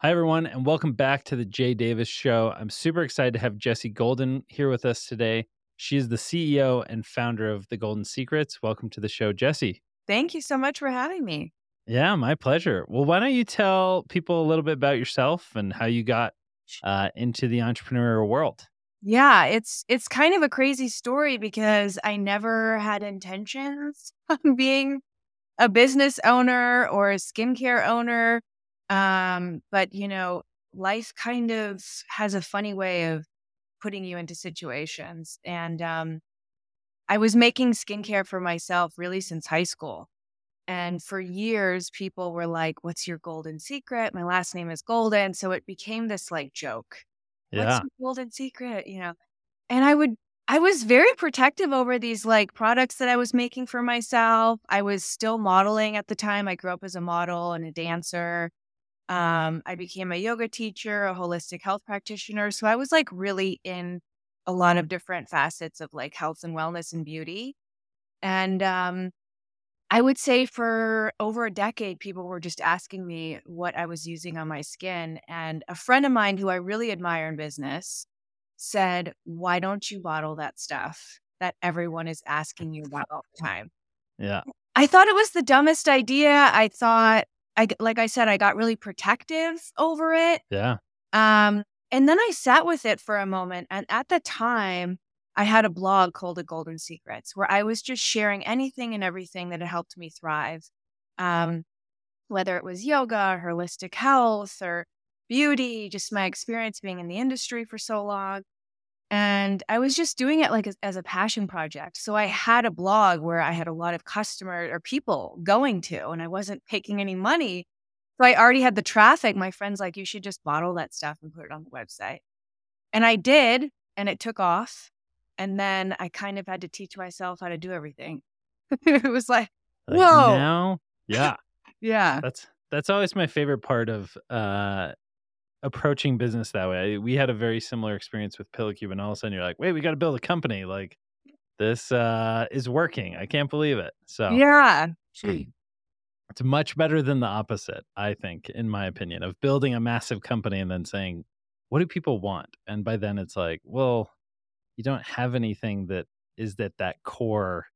Hi, everyone, and welcome back to the Jay Davis Show. I'm super excited to have Jesse Golden here with us today. She is the CEO and founder of The Golden Secrets. Welcome to the show, Jesse. Thank you so much for having me. Yeah, my pleasure. Well, why don't you tell people a little bit about yourself and how you got uh, into the entrepreneurial world? Yeah, it's it's kind of a crazy story because I never had intentions of being a business owner or a skincare owner. Um, but you know, life kind of has a funny way of putting you into situations. And um, I was making skincare for myself really since high school. And for years, people were like, What's your golden secret? My last name is Golden. So it became this like joke. What's your golden secret? You know, and I would, I was very protective over these like products that I was making for myself. I was still modeling at the time. I grew up as a model and a dancer. Um, I became a yoga teacher, a holistic health practitioner. So I was like really in a lot of different facets of like health and wellness and beauty. And um, I would say for over a decade, people were just asking me what I was using on my skin. And a friend of mine who I really admire in business said, Why don't you bottle that stuff that everyone is asking you about all the time? Yeah. I thought it was the dumbest idea. I thought, I, like I said, I got really protective over it. Yeah. Um, and then I sat with it for a moment. And at the time, I had a blog called The Golden Secrets where I was just sharing anything and everything that had helped me thrive. Um, whether it was yoga, holistic health, or beauty, just my experience being in the industry for so long. And I was just doing it like as, as a passion project. So I had a blog where I had a lot of customers or people going to, and I wasn't taking any money. So I already had the traffic. My friends like, you should just bottle that stuff and put it on the website. And I did, and it took off. And then I kind of had to teach myself how to do everything. it was like, Like Whoa. Now, yeah. yeah, That's that's always my favorite part of uh approaching business that way. We had a very similar experience with Pillacube, and all of a sudden you're like, wait, we got to build a company. Like this uh is working. I can't believe it. So yeah, it's much better than the opposite, I think, in my opinion, of building a massive company and then saying, what do people want? And by then it's like, well, you don't have anything that is that that core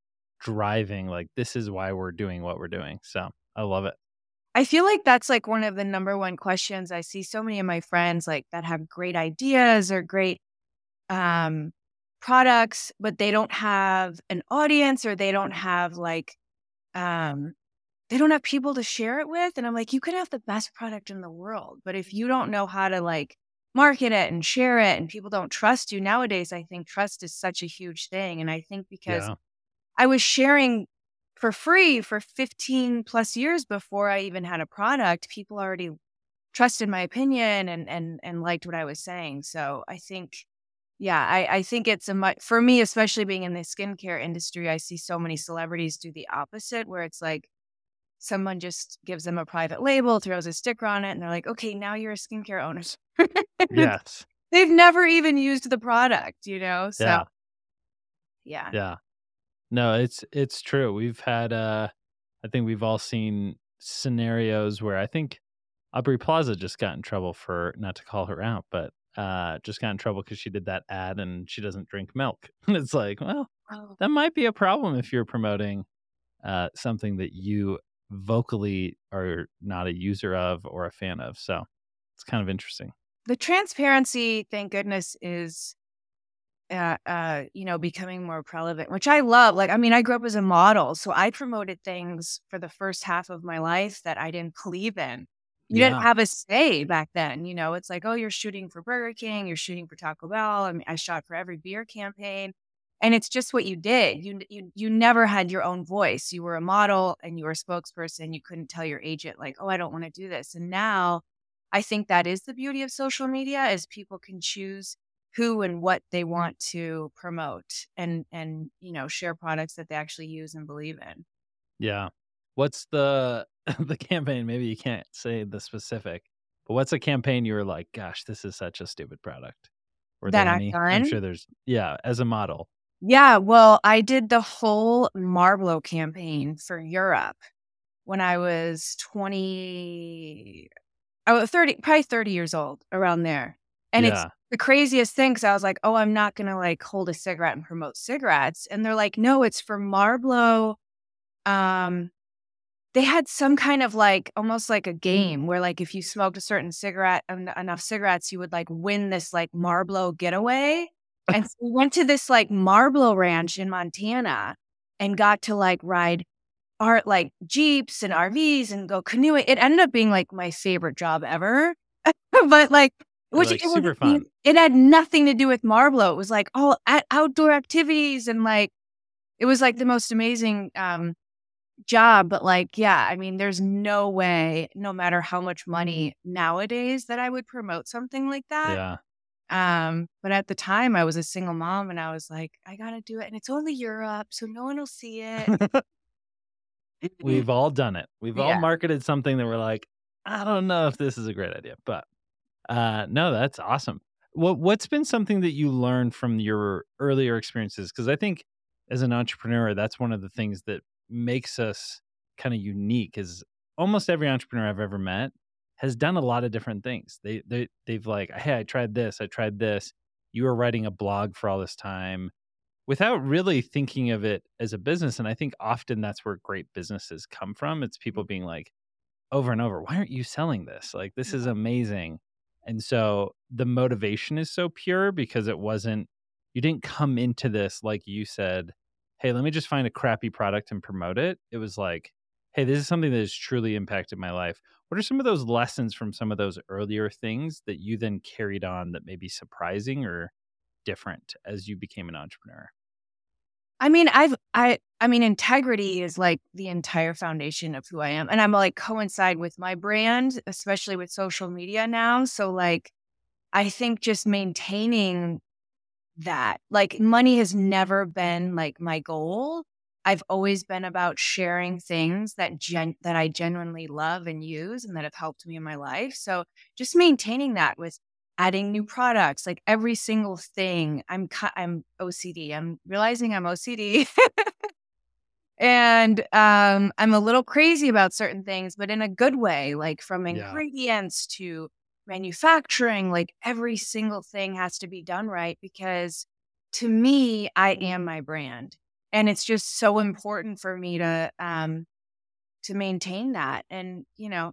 driving like this is why we're doing what we're doing. So I love it. I feel like that's like one of the number one questions I see so many of my friends like that have great ideas or great um products but they don't have an audience or they don't have like um they don't have people to share it with and I'm like you could have the best product in the world but if you don't know how to like market it and share it and people don't trust you nowadays I think trust is such a huge thing and I think because Yeah. I was sharing for free for 15 plus years before I even had a product. People already trusted my opinion and and and liked what I was saying. So I think, yeah, I, I think it's a much for me, especially being in the skincare industry, I see so many celebrities do the opposite, where it's like someone just gives them a private label, throws a sticker on it, and they're like, okay, now you're a skincare owner. Yes. They've never even used the product, you know? So Yeah. yeah. Yeah. No, it's it's true. We've had uh I think we've all seen scenarios where I think Aubrey Plaza just got in trouble for not to call her out, but uh just got in trouble because she did that ad and she doesn't drink milk. And it's like, well, Oh. that might be a problem if you're promoting uh something that you vocally are not a user of or a fan of. So it's kind of interesting. the transparency, thank goodness, is uh, uh, you know, becoming more relevant, which I love. Like, I mean, I grew up as a model, so I promoted things for the first half of my life that I didn't believe in. You didn't have a say back then. You know, it's like, oh, you're shooting for Burger King, you're shooting for Taco Bell. I mean, I shot for every beer campaign, and it's just what you did. You you you never had your own voice. You were a model and you were a spokesperson. You couldn't tell your agent like, oh, I don't want to do this. And now, I think that is the beauty of social media is people can choose who and what they want to promote and and you know share products that they actually use and believe in Yeah. What's the the campaign? Maybe you can't say the specific, but what's a campaign you were like, gosh, this is such a stupid product? Were that i've any? I'm sure there's yeah, as a model. yeah well i did the whole Marlboro campaign for europe when i was 20 I was 30, probably 30 years old around there. And yeah. it's the craziest thing because I was like, oh, I'm not going to like hold a cigarette and promote cigarettes. And they're like, no, it's for Marlboro. Um, they had some kind of like almost like a game where like if you smoked a certain cigarette en- enough cigarettes, you would like win this like Marlboro getaway. and so we went to this like Marlboro ranch in Montana and got to like ride art like jeeps and RVs and go canoeing. It ended up being like my favorite job ever. but like which like, it super fun. It had nothing to do with Marlboro. It was like all at outdoor activities and like it was like the most amazing um job. But like, yeah, I mean, there's no way, no matter how much money nowadays, that I would promote something like that. Yeah. Um, but at the time I was a single mom and I was like, I gotta do it. And it's only Europe, so no one will see it. We've all done it. We've yeah. all marketed something that we're like, I don't know if this is a great idea, but uh, no, that's awesome. What what's been something that you learned from your earlier experiences? Because I think as an entrepreneur, that's one of the things that makes us kind of unique. Is almost every entrepreneur I've ever met has done a lot of different things. They they they've like, hey, I tried this, I tried this. You were writing a blog for all this time without really thinking of it as a business. And I think often that's where great businesses come from. It's people being like, over and over, why aren't you selling this? Like, this is amazing. And so the motivation is so pure because it wasn't, you didn't come into this like you said, hey, let me just find a crappy product and promote it. It was like, hey, this is something that has truly impacted my life. What are some of those lessons from some of those earlier things that you then carried on that may be surprising or different as you became an entrepreneur? I mean, I've I I mean, integrity is like the entire foundation of who I am. And I'm like coincide with my brand, especially with social media now. So like I think just maintaining that. Like money has never been like my goal. I've always been about sharing things that gen- that I genuinely love and use and that have helped me in my life. So just maintaining that with adding new products, like every single thing. I'm I'm OCD. I'm realizing I'm OCD. and um, I'm a little crazy about certain things, but in a good way, like from ingredients yeah. to manufacturing, like every single thing has to be done right because to me, I am my brand. And it's just so important for me to um to maintain that. And, you know,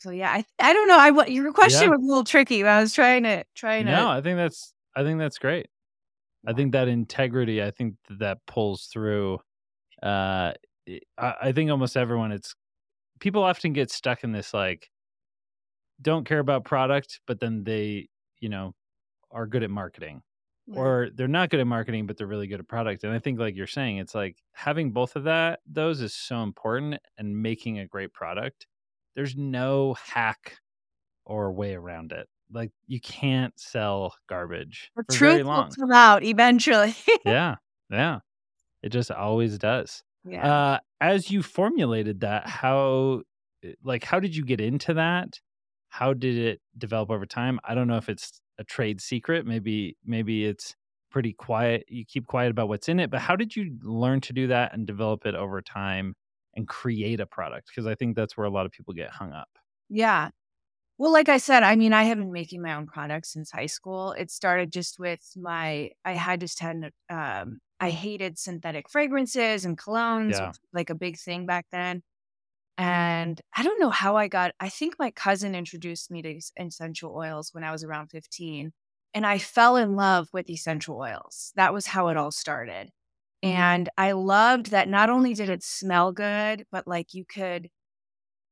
so yeah, I I don't know. I what your question yeah. was a little tricky. I was trying to trying to. No, I think that's I think that's great. I think that integrity. I think that, that pulls through. Uh, I, I think almost everyone. It's people often get stuck in this like don't care about product, but then they you know are good at marketing. Yeah. Or they're not good at marketing, but they're really good at product. And I think, like you're saying, it's like having both of that, those is so important and making a great product there's no hack or way around it. Like you can't sell garbage the for truth very long. will come out eventually. yeah, yeah, it just always does. Yeah. Uh, as you formulated that, how, eh, like, how did you get into that? How did it develop over time? I don't know if it's a trade secret. Maybe, maybe it's pretty quiet. You keep quiet about what's in it. But how did you learn to do that and develop it over time? And create a product because I think that's where a lot of people get hung up. Yeah. Well, like I said, I mean, I have been making my own products since high school. It started just with my, I had just had, um, I hated synthetic fragrances and colognes, yeah. like a big thing back then. And I don't know how I got, I think my cousin introduced me to essential oils when I was around 15. And I fell in love with essential oils. That was how it all started. And I loved that not only did it smell good, but like you could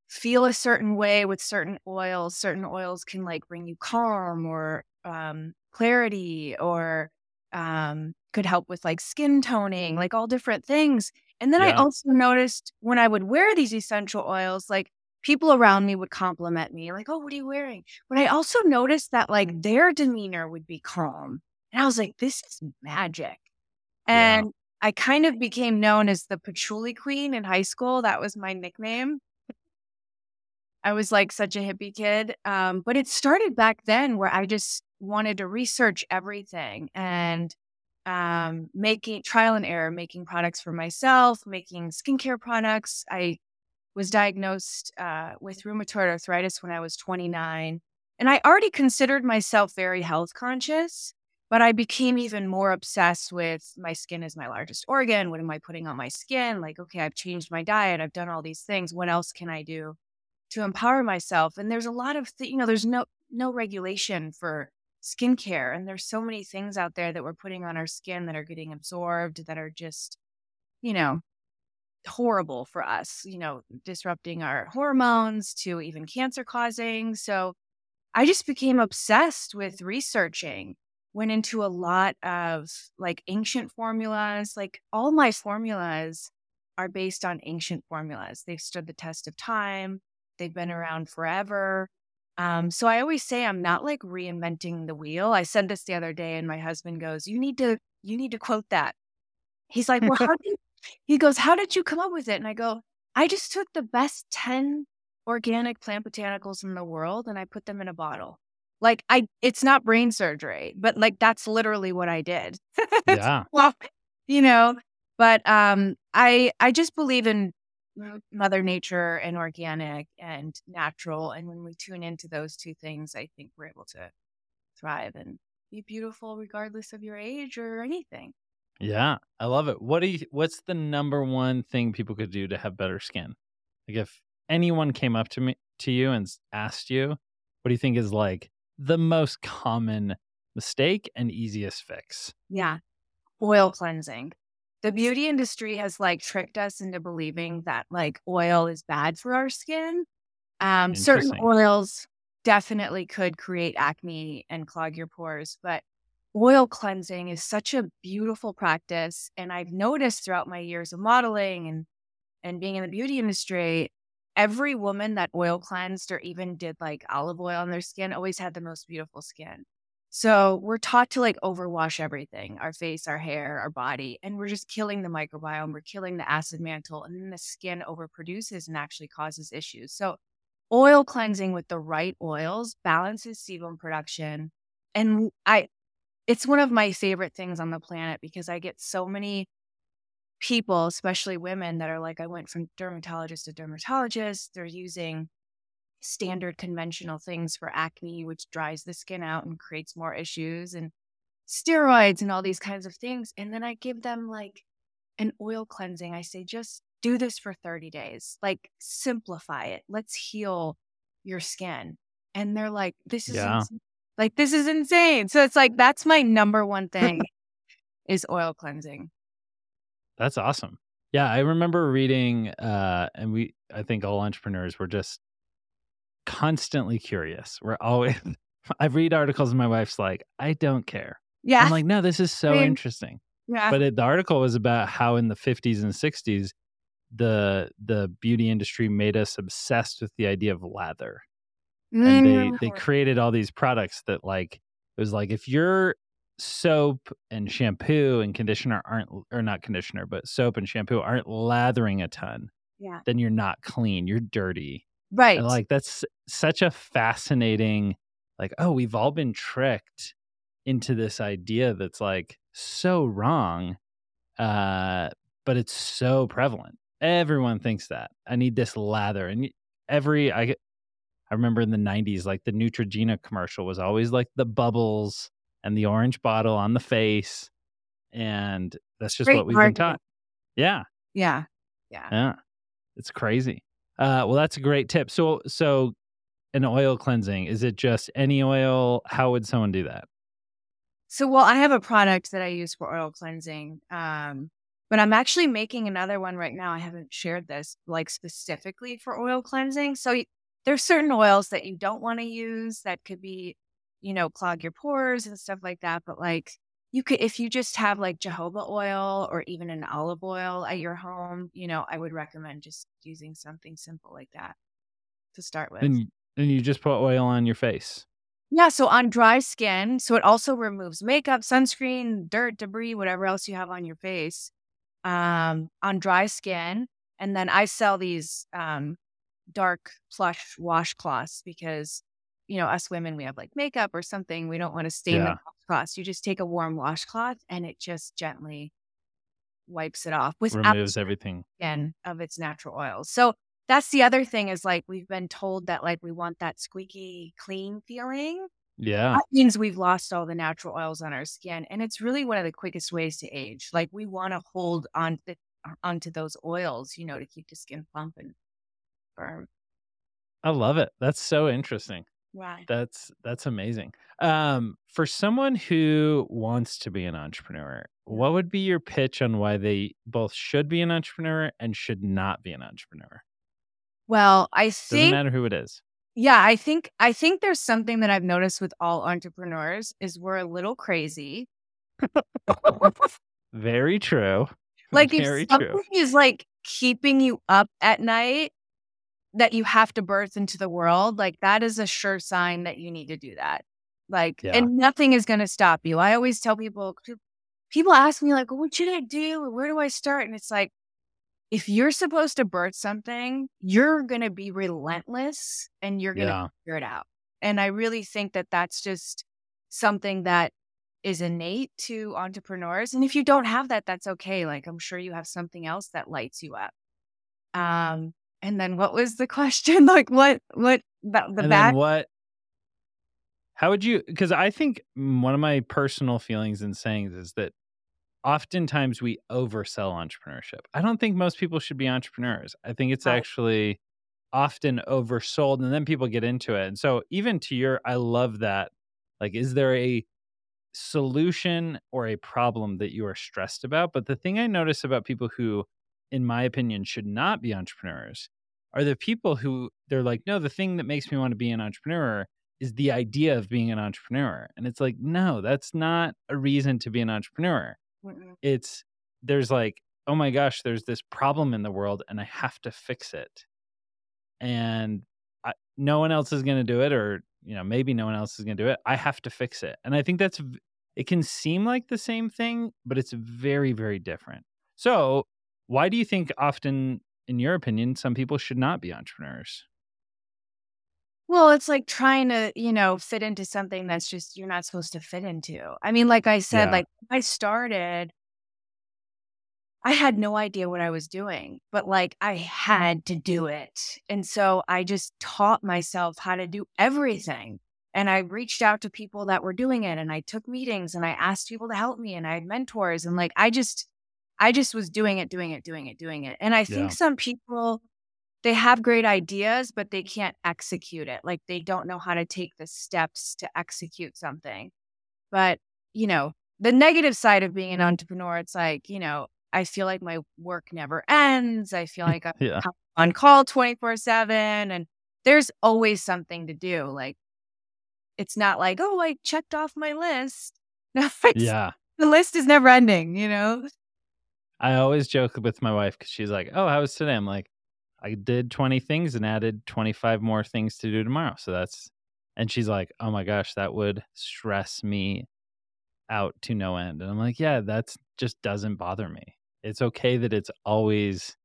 feel a certain way with certain oils. Certain oils can like bring you calm or um, clarity or um, could help with like skin toning, like all different things. And then yeah. I also noticed when I would wear these essential oils, like people around me would compliment me, like, oh, what are you wearing? But I also noticed that like their demeanor would be calm. And I was like, this is magic. And I kind of became known as the patchouli queen in high school. That was my nickname. I was like such a hippie kid. Um, but it started back then where I just wanted to research everything and um, making trial and error, making products for myself, making skincare products. I was diagnosed uh, with rheumatoid arthritis when I was 29. And I already considered myself very health conscious, but I became even more obsessed with my skin is my largest organ. What am I putting on my skin? Like, okay, I've changed my diet. I've done all these things. What else can I do to empower myself? And there's a lot of, th- you know, there's no no regulation for skincare, and there's so many things out there that we're putting on our skin that are getting absorbed that are just, you know, horrible for us. You know, disrupting our hormones to even cancer causing. So I just became obsessed with researching went into a lot of like ancient formulas. Like all my formulas are based on ancient formulas. They've stood the test of time, they've been around forever. Um, so I always say I'm not like reinventing the wheel. I said this the other day, and my husband goes, "You need to, you need to quote that." He's like, "Well, how did?" He goes, "How did you come up with it?" And I go, "I just took the best ten organic plant botanicals in the world and I put them in a bottle. Like I it's not brain surgery, but like that's literally what I did. Yeah. well, you know, but um I I just believe in mother nature and organic and natural and when we tune into those two things, I think we're able to thrive and be beautiful regardless of your age or anything. Yeah, I love it. What do you what's the number one thing people could do to have better skin? Like if anyone came up to me to you and asked you, what do you think is like the most common mistake and easiest fix? Yeah. Oil cleansing. The beauty industry has like tricked us into believing that like oil is bad for our skin. Um, certain oils definitely could create acne and clog your pores, but oil cleansing is such a beautiful practice. And I've noticed throughout my years of modeling and and being in the beauty industry, every woman that oil cleansed or even did like olive oil on their skin always had the most beautiful skin. So we're taught to like overwash everything our face, our hair, our body, and we're just killing the microbiome. We're killing the acid mantle, and then the skin overproduces and actually causes issues. So, oil cleansing with the right oils balances sebum production. And I, it's one of my favorite things on the planet because I get so many people, especially women, that are like, I went from dermatologist to dermatologist. They're using standard conventional things for acne, which dries the skin out and creates more issues, and steroids and all these kinds of things. And then I give them like an oil cleansing. I say, just do this for 30 days, like simplify it. Let's heal your skin. And they're like, this is yeah. like, this is insane. So it's like, that's my number one thing is oil cleansing. That's awesome. Yeah, I remember reading, uh, and we, I think all entrepreneurs were just constantly curious. We're always, I read articles and my wife's like, I don't care. Yeah. I'm like, no, this is so I mean, interesting. Yeah. But it, the article was about how in the 50s and 60s, the the beauty industry made us obsessed with the idea of lather. Mm. And they, mm. they created all these products that like, it was like, if you're soap and shampoo and conditioner aren't or not conditioner but soap and shampoo aren't lathering a ton yeah. then you're not clean you're dirty. Right. and like that's such a fascinating like oh we've all been tricked into this idea that's like so wrong uh but it's so prevalent. Everyone thinks that i need this lather. And every i i remember in the 90s like the neutrogena commercial was always like the bubbles and the orange bottle on the face. And that's just Great what we've marketing. been taught. Yeah. Yeah. Yeah. Yeah. It's crazy. Uh, well, that's a great tip. So, so an oil cleansing, is it just any oil? How would someone do that? So, well, I have a product that I use for oil cleansing. Um, but I'm actually making another one right now. I haven't shared this like specifically for oil cleansing. So there's certain oils that you don't want to use that could be you know, clog your pores and stuff like that. But like you could, if you just have like jojoba oil or even an olive oil at your home, you know, I would recommend just using something simple like that to start with. And, and you just put oil on your face. Yeah. So on dry skin, so it also removes makeup, sunscreen, dirt, debris, whatever else you have on your face um, on dry skin. And then I sell these um, dark plush washcloths because you know, us women, we have like makeup or something. We don't want to stain yeah. the washcloth. You just take a warm washcloth and it just gently wipes it off with removes everything again of its natural oils. So that's the other thing is like we've been told that like we want that squeaky clean feeling. Yeah. That means we've lost all the natural oils on our skin. And it's really one of the quickest ways to age. Like we want to hold on the, uh, onto those oils, you know, to keep the skin plump and firm. I love it. That's so interesting. Right. That's that's amazing. Um, for someone who wants to be an entrepreneur, what would be your pitch on why they both should be an entrepreneur and should not be an entrepreneur? Well, I Doesn't matter who it is. yeah, I think I think there's something that I've noticed with all entrepreneurs is we're a little crazy. Very true. Like if something true. is like keeping you up at night that you have to birth into the world, like that is a sure sign that you need to do that. Like, Yeah. and nothing is going to stop you. I always tell people, people ask me like, what should I do? Where do I start? And it's like, if you're supposed to birth something, you're going to be relentless and you're going to Yeah. figure it out. And I really think that that's just something that is innate to entrepreneurs. And if you don't have that, that's okay. Like I'm sure you have something else that lights you up. Um, and then what was the question? Like what what the, the and back then what how would you because i think one of my personal feelings in saying this is that oftentimes we oversell entrepreneurship i don't think most people should be entrepreneurs i think it's Right. actually often oversold and then people get into it and so even to your i love that like is there a solution or a problem that you are stressed about but the thing i notice about people who in my opinion should not be entrepreneurs are the people who they're like no the thing that makes me want to be an entrepreneur is the idea of being an entrepreneur. And it's like no that's not a reason to be an entrepreneur. Mm-mm. it's there's like oh my gosh there's this problem in the world and i have to fix it. And I, no one else is going to do it or you know maybe no one else is going to do it. I have to fix it. And i think that's it can seem like the same thing but it's very very different. So why do you think often in your opinion some people should not be entrepreneurs Well, it's like trying to, you know, fit into something that's just you're not supposed to fit into. I mean, like I said, Yeah. like I started, I had no idea what I was doing, but like I had to do it. And so I just taught myself how to do everything. And I reached out to people that were doing it and I took meetings and I asked people to help me and I had mentors and like I just I just was doing it, doing it, doing it, doing it. And I think Yeah. some people they have great ideas, but they can't execute it. Like they don't know how to take the steps to execute something. But, you know, the negative side of being an entrepreneur, it's like, you know, I feel like my work never ends. I feel like I'm yeah on call 24 7 and there's always something to do. Like it's not like, oh, I checked off my list. No, yeah the list is never ending, you know? I always joke with my wife because she's like, "Oh, how was today?" I'm like, "I did 20 things and added 25 more things to do tomorrow." So that's, and she's like, "Oh my gosh, that would stress me out to no end." And I'm like, "Yeah, that's just doesn't bother me. It's okay that it's always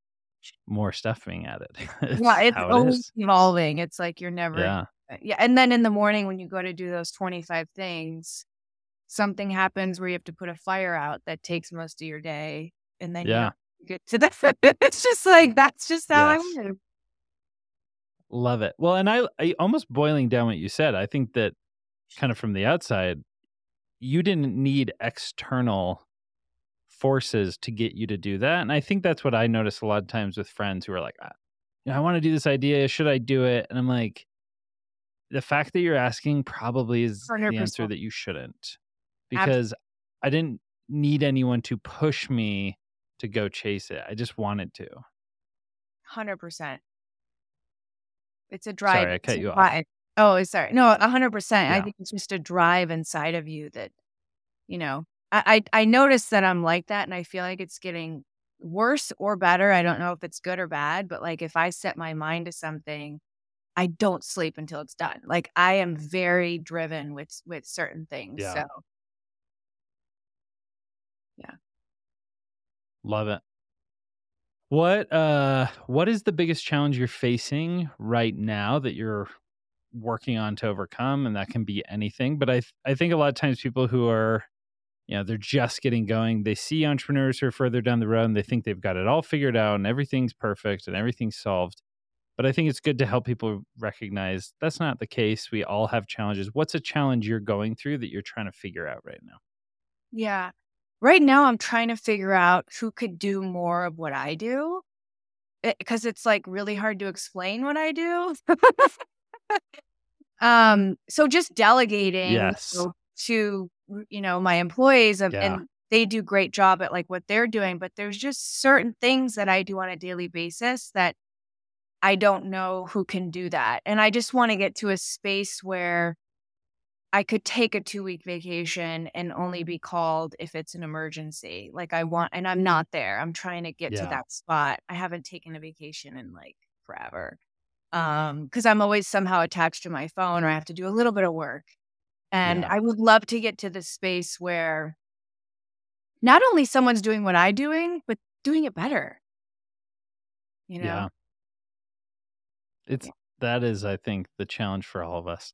more stuff being added. it's Yeah, it's how it always evolving. It's like you're never Yeah, uh, yeah. And then in the morning when you go to do those 25 things, something happens where you have to put a fire out that takes most of your day. And then yeah, you get to that. It's just like that's just how Yes. I live. love it. Well, and I, I almost boiling down what you said. I think that kind of from the outside, you didn't need external forces to get you to do that. And I think that's what I notice a lot of times with friends who are like, "Ah, you know, I want to do this idea. Should I do it? And I'm like, the fact that you're asking probably is the 100%. answer that you shouldn't, because I didn't need anyone to push me to go chase it. I just wanted to. 100%. It's a drive. Sorry, I cut you off. Oh, sorry. No, 100%. I think it's just a drive inside of you that, you know, I, I, I notice that I'm like that and I feel like it's getting worse or better. I don't know if it's good or bad, but like if I set my mind to something, I don't sleep until it's done. Like I am very driven with with certain things. So yeah. So Love it. What uh what is the biggest challenge you're facing right now that you're working on to overcome and that can be anything but I th- I think a lot of times people who are you know they're just getting going they see entrepreneurs who are further down the road and they think they've got it all figured out and everything's perfect and everything's solved but I think it's good to help people recognize that's not the case. We all have challenges. What's a challenge you're going through that you're trying to figure out right now? Yeah. Right now, I'm trying to figure out who could do more of what I do because it's like really hard to explain what I do. um, so just delegating Yes. to you know my employees of, Yeah. and they do great job at like what they're doing, but there's just certain things that I do on a daily basis that I don't know who can do that. And I just want to get to a space where I could take a two week vacation and only be called if it's an emergency. Like I want, and I'm not there. I'm trying to get to that spot. I haven't taken a vacation in like forever. Um, cause I'm always somehow attached to my phone or I have to do a little bit of work. And Yeah. I would love to get to the space where not only someone's doing what I'm doing, but doing it better. You know? Yeah. It's Yeah. that is, I think, the challenge for all of us.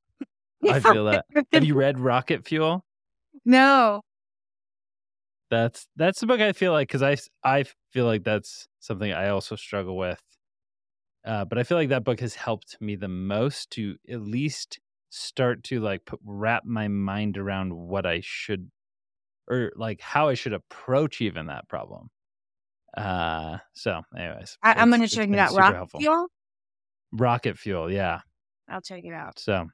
I feel that. Have you read Rocket Fuel? no. That's that's the book I feel like because I I feel like that's something I also struggle with. Uh, but I feel like that book has helped me the most to at least start to like put, wrap my mind around what I should or like how I should approach even that problem. Uh, so, anyways, I, I'm gonna check it out. super Rock helpful. Fuel? Rocket Fuel, yeah. I'll check it out. So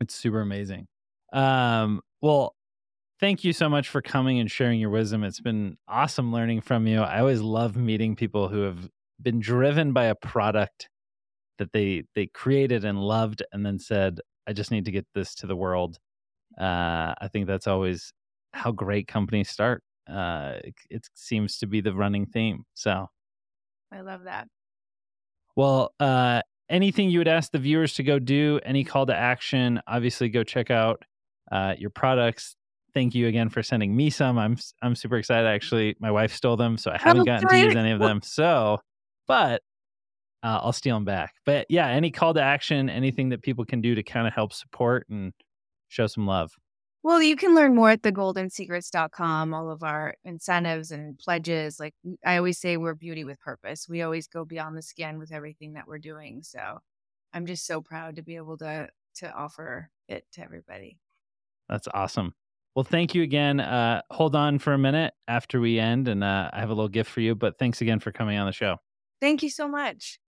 it's super amazing. Um, well, thank you so much for coming and sharing your wisdom. It's been awesome learning from you. I always love meeting people who have been driven by a product that they they created and loved and then said, I just need to get this to the world. Uh, I think that's always how great companies start. Uh, it, it seems to be the running theme. So I love that. well, uh, anything you would ask the viewers to go do, any call to action, obviously go check out uh, your products. Thank you again for sending me some. I'm I'm super excited. Actually, my wife stole them, so I haven't gotten to use any of them. So, but uh, I'll steal them back. But yeah, any call to action, anything that people can do to kind of help support and show some love. Well, you can learn more at thegoldensecrets.com, all of our incentives and pledges. Like I always say, we're beauty with purpose. We always go beyond the skin with everything that we're doing. So I'm just so proud to be able to to offer it to everybody. That's awesome. Well, thank you again. Uh, hold on for a minute after we end, and uh, I have a little gift for you. But thanks again for coming on the show. Thank you so much.